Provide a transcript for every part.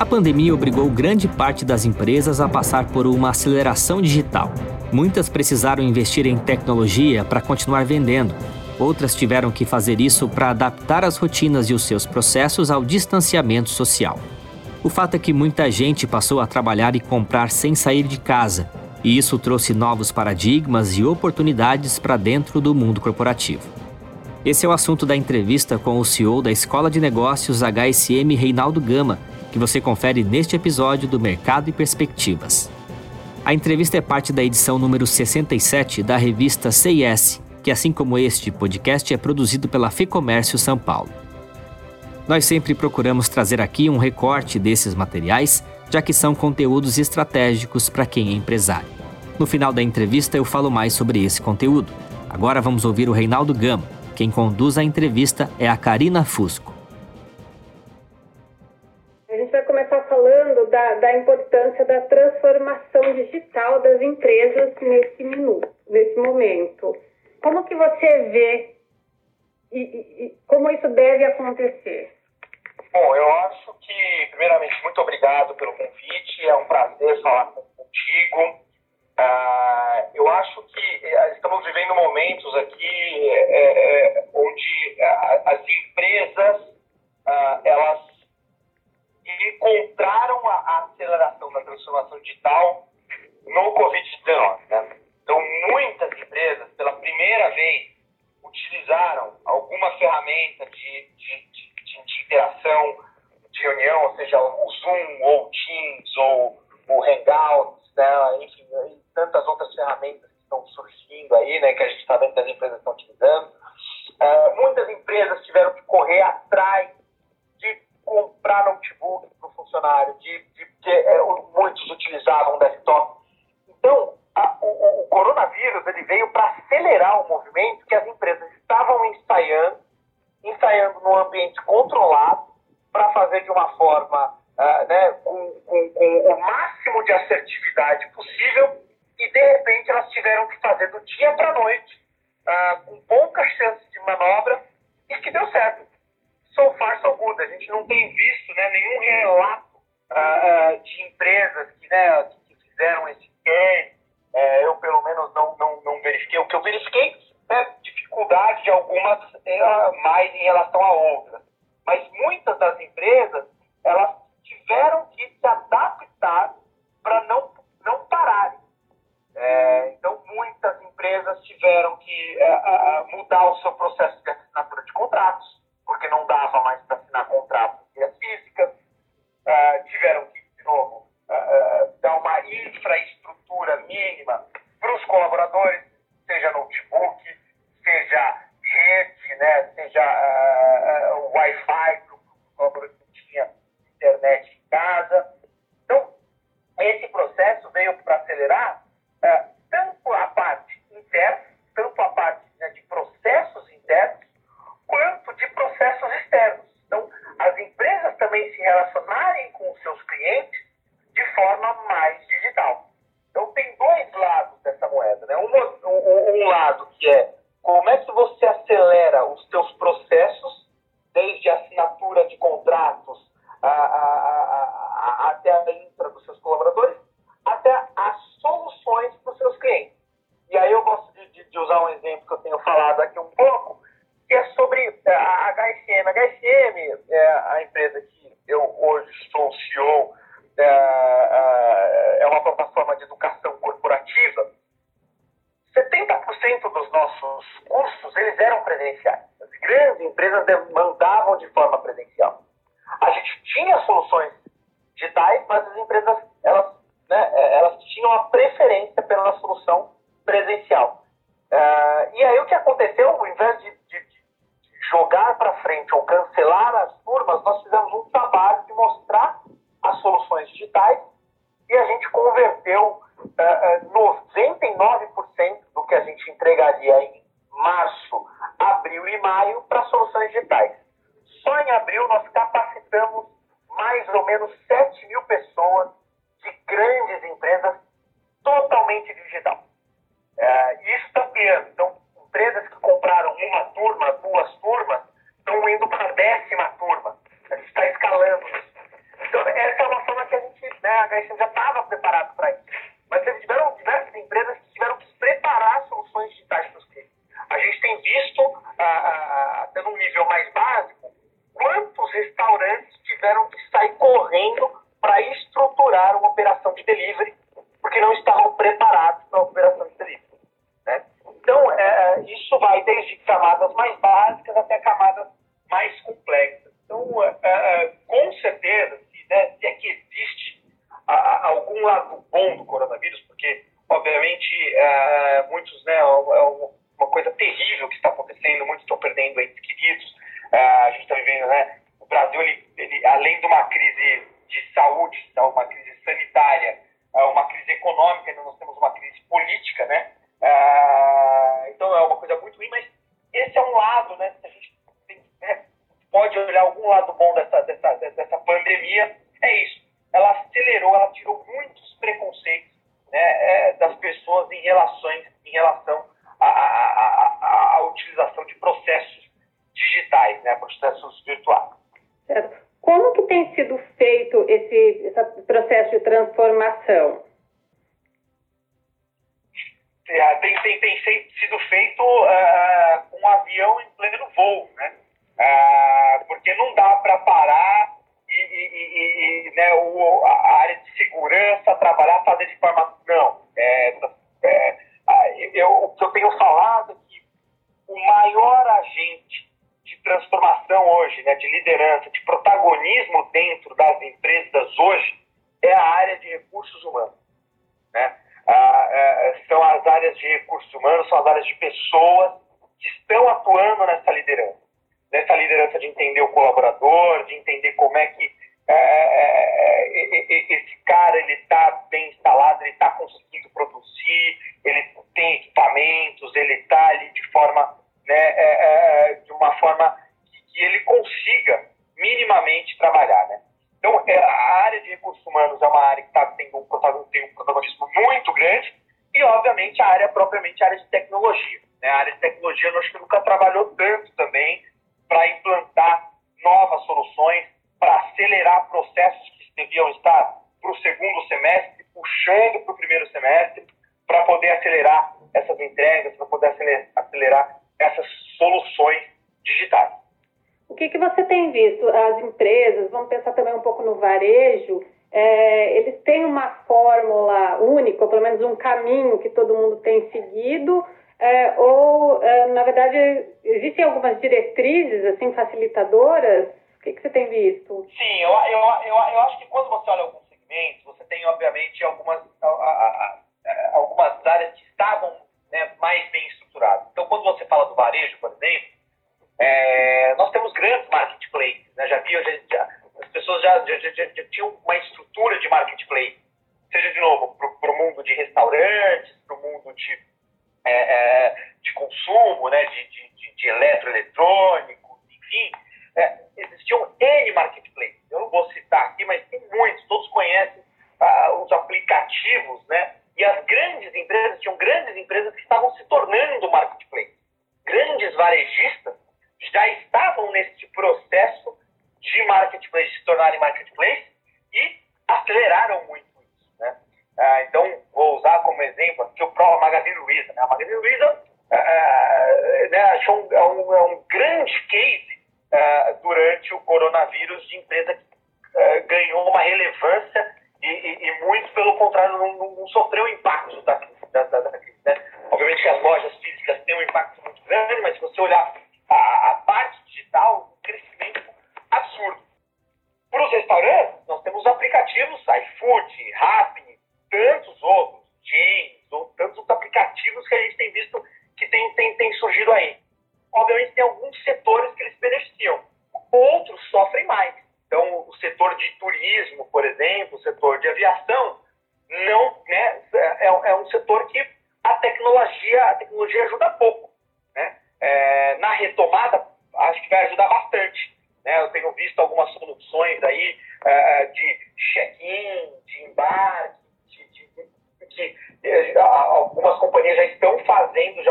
A pandemia obrigou grande parte das empresas a passar por uma aceleração digital. Muitas precisaram investir em tecnologia para continuar vendendo. Outras tiveram que fazer isso para adaptar as rotinas e os seus processos ao distanciamento social. O fato é que muita gente passou a trabalhar e comprar sem sair de casa, e isso trouxe novos paradigmas e oportunidades para dentro do mundo corporativo. Esse é o assunto da entrevista com o CEO da Escola de Negócios HSM Reinaldo Gama, que você confere neste episódio do Mercado e Perspectivas. A entrevista é parte da edição número 67 da revista CIS, que assim como este podcast é produzido pela Fecomércio São Paulo. Nós sempre procuramos trazer aqui um recorte desses materiais, já que são conteúdos estratégicos para quem é empresário. No final da entrevista eu falo mais sobre esse conteúdo. Agora vamos ouvir o Reinaldo Gama. Quem conduz a entrevista é a Karina Fusco. Da, da importância da transformação digital das empresas nesse minuto, nesse momento. Como que você vê e, e, e como isso deve acontecer? Bom, eu acho que, primeiramente, muito obrigado pelo convite. É um prazer falar contigo. Uh, eu acho que uh, estamos vivendo momentos aqui uh, transformação digital coronavírus ele veio para acelerar o movimento que as empresas estavam ensaiando ensaiando num ambiente controlado para fazer de uma forma uh, né, com, com, com, o máximo de assertividade possível e de repente elas tiveram que fazer do dia para a noite uh, com poucas chances de manobra e que deu certo. So far, so good. A gente não tem visto né, nenhum relato uh, de empresas que, né, que fizeram esse teste. É, eu, pelo menos, não, não, não verifiquei. O que eu verifiquei é dificuldade de algumas é, mais em relação a outras. Mas muitas das empresas, elas tiveram que relacionarem com os seus clientes de forma mais digital. Então, tem dois lados dessa moeda. Né? Um, um, um lado que é como é que você acelera os seus processos, grandes empresas demandavam de forma presencial. A gente tinha soluções digitais, mas as empresas elas, né, é, elas tinham a preferência pela solução presencial. Uh, e aí o que aconteceu, ao invés de, de, de jogar para frente ou cancelar as turmas, nós fizemos um trabalho de mostrar as soluções digitais e a gente converteu uh, uh, 99% do que a gente entregaria em março, abril e maio para soluções digitais. Só em abril nós capacitamos mais ou menos 7 mil pessoas de grandes empresas totalmente digital. Uh, isso está ampliando. transformação? É, tem, tem, tem sido feito uh, com um avião em pleno voo, né? Uh, porque não dá para parar e, e, e, e né, o, a área de segurança trabalhar, fazer de forma. Não. É, é, ah, eu, o que eu tenho falado é que o maior agente de transformação hoje, né, de liderança, de protagonismo dentro das empresas hoje, é a área de recursos humanos. Né? Ah, é, é, são as áreas de recursos humanos, são as áreas de pessoas que estão atuando nessa liderança. Nessa liderança de entender o colaborador, de entender como é que é, é, é, é esse você tem visto? As empresas, vamos pensar também um pouco no varejo, é, eles têm uma fórmula única, ou pelo menos um caminho que todo mundo tem seguido, é, ou, é, na verdade, existem algumas diretrizes, assim, facilitadoras? O que, que você tem visto? Sim, eu, eu, eu, eu acho que quando você olha alguns segmentos, você tem, obviamente, algumas, a, a, a, é, algumas áreas que estavam né, mais bem estruturadas. Então, quando você fala do varejo, por exemplo, é, nós temos grandes marketplaces, né? já as pessoas já, já, já, já, tinham uma estrutura de marketplace, seja de novo para o mundo de restaurantes, para o mundo de é, é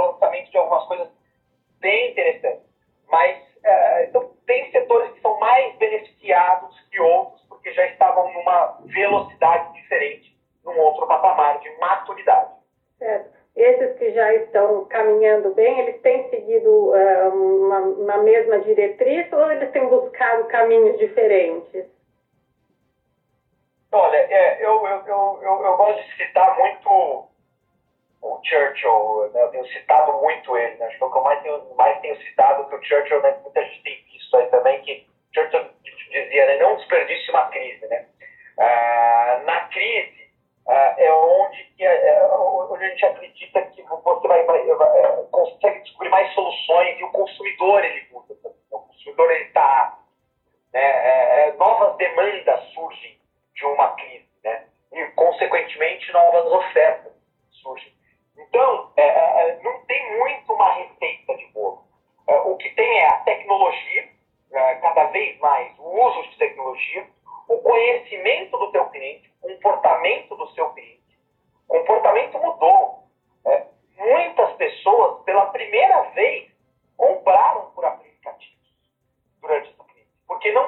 lançamento de algumas coisas bem interessantes. Mas, é, então, tem setores que são mais beneficiados que outros, porque já estavam numa velocidade diferente, num outro patamar de maturidade. Certo. Esses que já estão caminhando bem, eles têm seguido uh, uma, uma mesma diretriz ou eles têm buscado caminhos diferentes? Olha, é, eu, eu, eu, eu, gosto de citar muito Churchill, né? eu tenho citado muito ele, né? acho que é o que eu mais tenho, mais tenho citado, que o Churchill, né? muita gente tem visto aí também, que Churchill dizia, né? não desperdice uma crise. Né? Ah, na crise ah, é onde, que, é, é onde a gente acredita que você vai, vai, vai, é, consegue descobrir mais soluções e o consumidor ele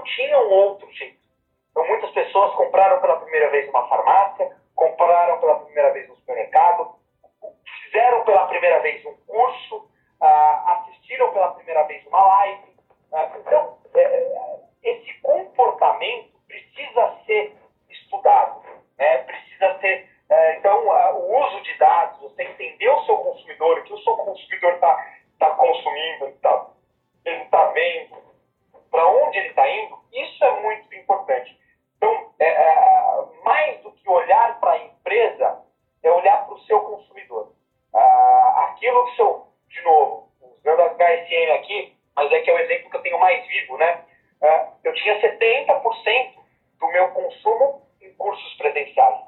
tinham outro jeito. Então, muitas pessoas compraram pela primeira vez uma farmácia, compraram pela primeira vez um de novo, usando a HSM aqui, mas é que é o exemplo que eu tenho mais vivo, né? Ah, eu tinha 70% do meu consumo em cursos presenciais.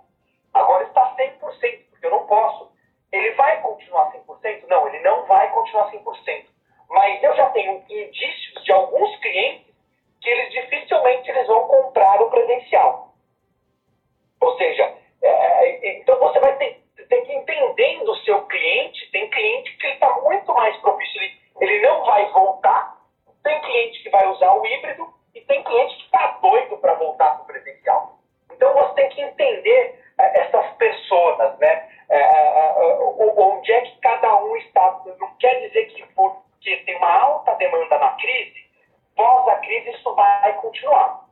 Agora está 100%, porque eu não posso. Ele vai continuar 100%? Não, ele não vai continuar 100%. Mas eu já tenho indícios de alguns clientes que eles dificilmente eles vão comprar o presencial. Ou seja, é, então você vai ter, ter que ir entendendo o seu cliente. Tem cliente que está muito mais propício, ele, ele não vai voltar. Tem cliente que vai usar o híbrido e tem cliente que está doido para voltar para o presencial. Então você tem que entender é, essas pessoas, né? É, é onde é que cada um está. Não quer dizer que porque tem uma alta demanda na crise, pós a crise isso vai continuar.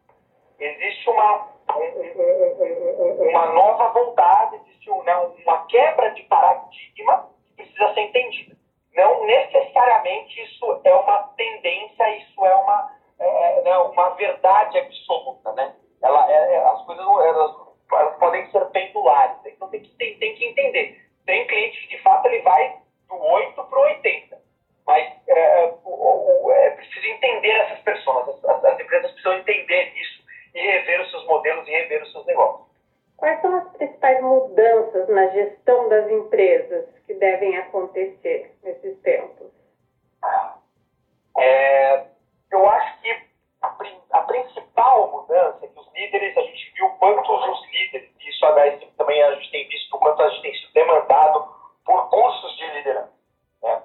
Existe uma, um, um, uma nova vontade, existe né, uma quebra de paradigma que precisa ser entendida. Não necessariamente isso é uma tendência, isso é uma, é, é né, uma verdade absoluta. Né? Ela, é, é, as coisas elas, elas podem ser pendulares, então tem que, tem, tem que entender. Tem cliente que de fato ele vai do 8 para o 80 mas é, o, o, é preciso entender essas pessoas, as, as, empresas precisam entender isso e rever os seus modelos e rever os seus negócios. Quais são as principais mudanças na gestão das empresas que devem acontecer nesses tempos? É, eu acho que a, a, principal mudança é que os líderes, a gente viu quantos os líderes, isso a também a gente tem visto, quanto a gente tem sido demandado por cursos de liderança. Né?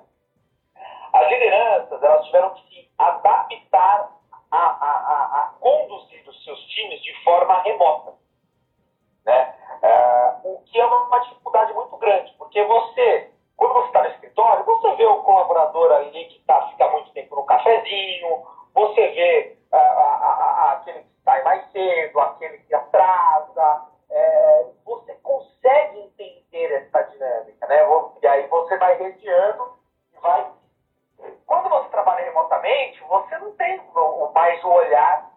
As lideranças elas tiveram que se adaptar a, a, a conduzir os seus times de forma remota. Né? É, o que é uma dificuldade muito grande, porque você, quando você está no escritório, você vê o colaborador ali que tá, fica muito tempo no cafezinho, você vê uh, aquele que sai mais cedo, aquele que atrasa, é, você consegue entender essa dinâmica, né? E aí você vai redeando e vai quando você trabalha remotamente, você não tem mais o olhar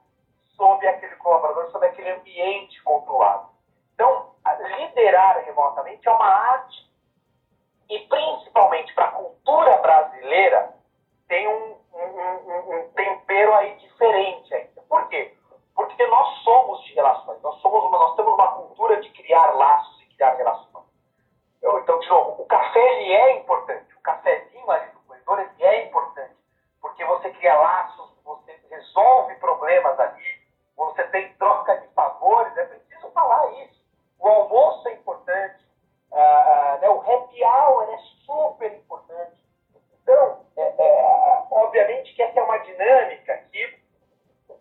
sobre aquele colaborador, sobre aquele ambiente uma arte e, principalmente para a cultura brasileira, tem um, um, um, tempero aí diferente ainda. Por quê? Porque nós somos de relações, nós, somos uma, nós temos uma cultura de criar laços e criar relações. Eu, então, de novo, o café ele é importante. O cafezinho ali corredores e é importante, porque você cria laços, você resolve problemas ali, você tem troca de favores, é preciso falar isso. O almoço é importante, uh, né, o happy hour é super importante. Então, é, é, obviamente que essa é uma dinâmica que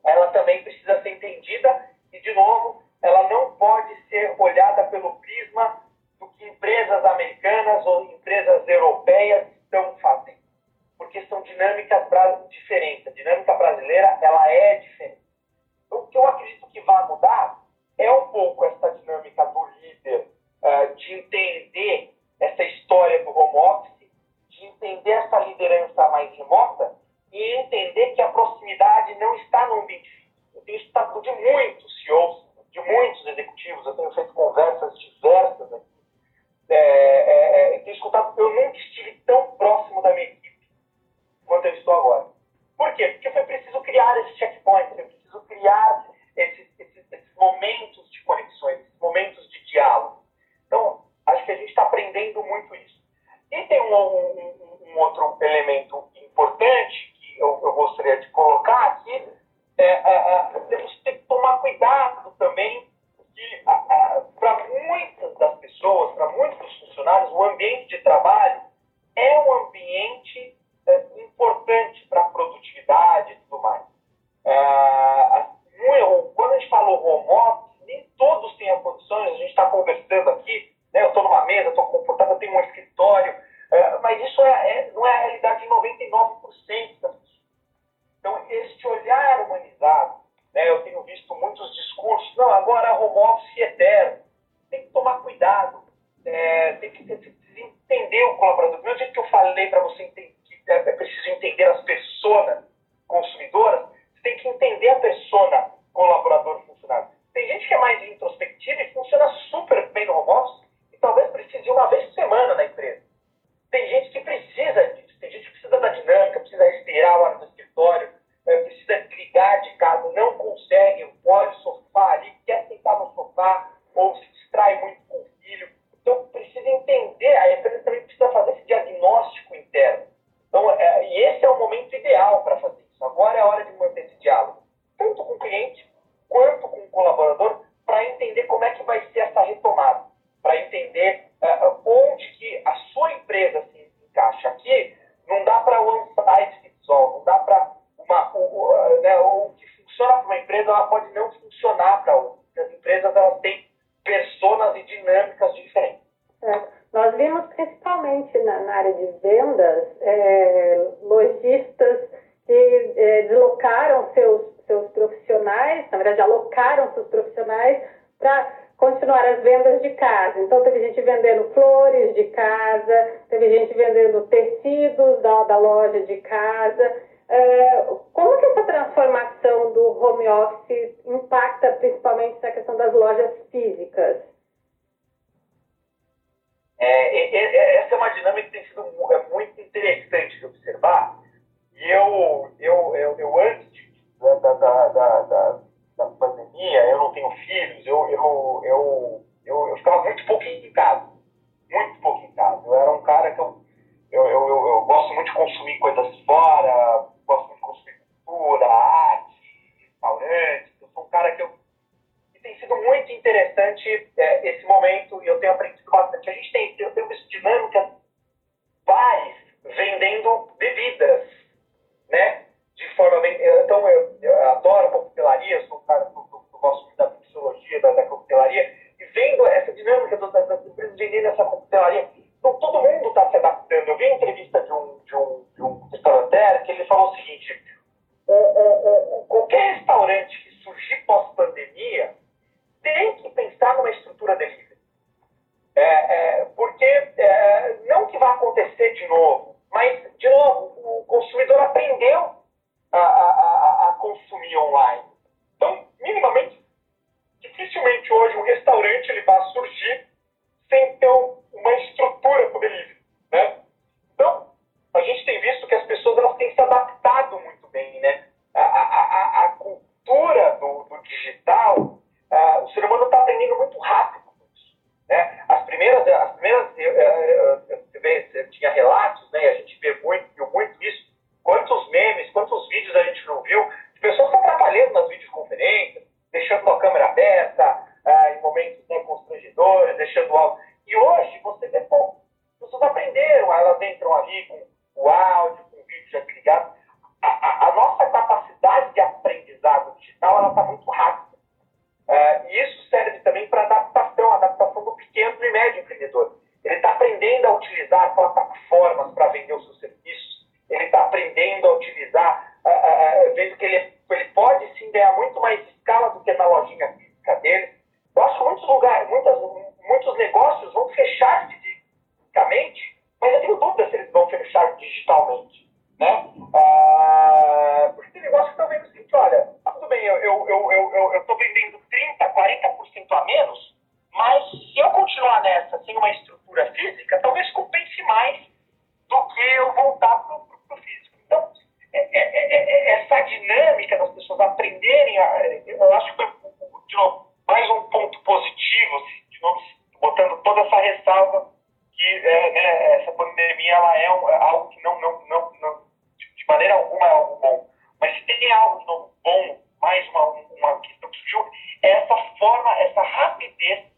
ela também precisa ser entendida e de novo, ela não pode ser olhada pelo prisma do que empresas americanas ou empresas europeias estão fazendo, porque são dinâmicas diferentes. A dinâmica brasileira ela é diferente. Então, o que eu acredito que vai mudar é um pouco essa dinâmica do líder uh, de entender essa história do home office, de entender essa liderança mais remota e entender que a proximidade não está no ambiente. Eu tenho estado de muitos CEOs, de muitos executivos, eu tenho feito conversas diversas aqui. É, é, é, tenho escutado, eu nunca estive tão próximo da minha equipe quanto eu estou agora. Por quê? Porque foi preciso criar esse checkpoint, foi preciso criar esses, esses, esses momentos de conexões, esses momentos de diálogo. Acho que a gente está aprendendo muito isso. E tem um, um, um outro elemento importante que eu, eu gostaria de colocar aqui, é, é, é, temos que tomar cuidado também que para muitas das pessoas, para muitos dos pode não funcionar para. As empresas elas têm personas e dinâmicas diferentes. É. Nós vimos principalmente na, na área de vendas é, lojistas que é, deslocaram seus, seus profissionais, na verdade alocaram seus profissionais para continuar as vendas de casa. Então, teve gente vendendo flores de casa, teve gente vendendo tecidos da, da loja de casa. É, como que essa transformação do home office impacta principalmente na questão das lojas físicas? É, essa é uma dinâmica que tem sido é muito interessante de observar. E eu, eu de um, de um, de um que ele falou o seguinte: fechar fisicamente, mas eu tenho dúvida se eles vão fechar digitalmente. Né? Ah, porque tem negócio que estão vendo o olha, tudo bem, eu estou eu, eu, eu, eu vendendo 30%, 40% a menos, mas se eu continuar nessa sem uma estrutura física, talvez compense mais do que eu voltar para o físico. Então, é, é, é, essa dinâmica das pessoas aprenderem, a, eu acho que, de novo, mais um ponto positivo, assim, de novo, botando toda essa ressalva que né, essa pandemia ela é, um, algo que não, não, não, não, de maneira alguma é algo bom. Mas se tem algo bom, mais uma, uma questão que surgiu, é essa forma, essa rapidez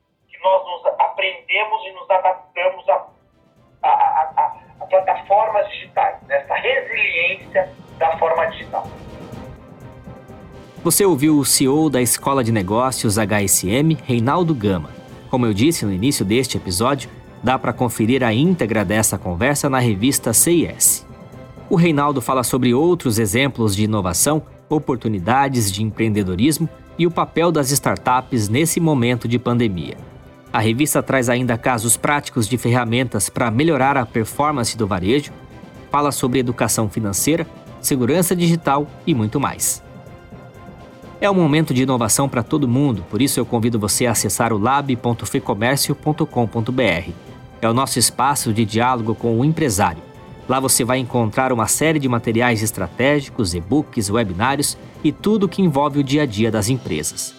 nós nos aprendemos e nos adaptamos a, a, a, a plataformas digitais, nessa resiliência da forma digital. Você ouviu o CEO da Escola de Negócios HSM, Reinaldo Gama. Como eu disse no início deste episódio, dá para conferir a íntegra dessa conversa na revista CIS. O Reinaldo fala sobre outros exemplos de inovação, oportunidades de empreendedorismo e o papel das startups nesse momento de pandemia. A revista traz ainda casos práticos de ferramentas para melhorar a performance do varejo, fala sobre educação financeira, segurança digital e muito mais. É um momento de inovação para todo mundo, por isso eu convido você a acessar o lab.fecomércio.com.br. É o nosso espaço de diálogo com o empresário. Lá você vai encontrar uma série de materiais estratégicos, e-books, webinários e tudo que envolve o dia a dia das empresas.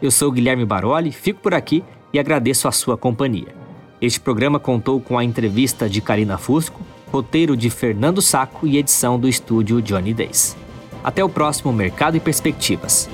Eu sou Guilherme Baroli, fico por aqui e agradeço a sua companhia. Este programa contou com a entrevista de Karina Fusco, roteiro de Fernando Saco e edição do estúdio Johnny Days. Até o próximo Mercado e Perspectivas.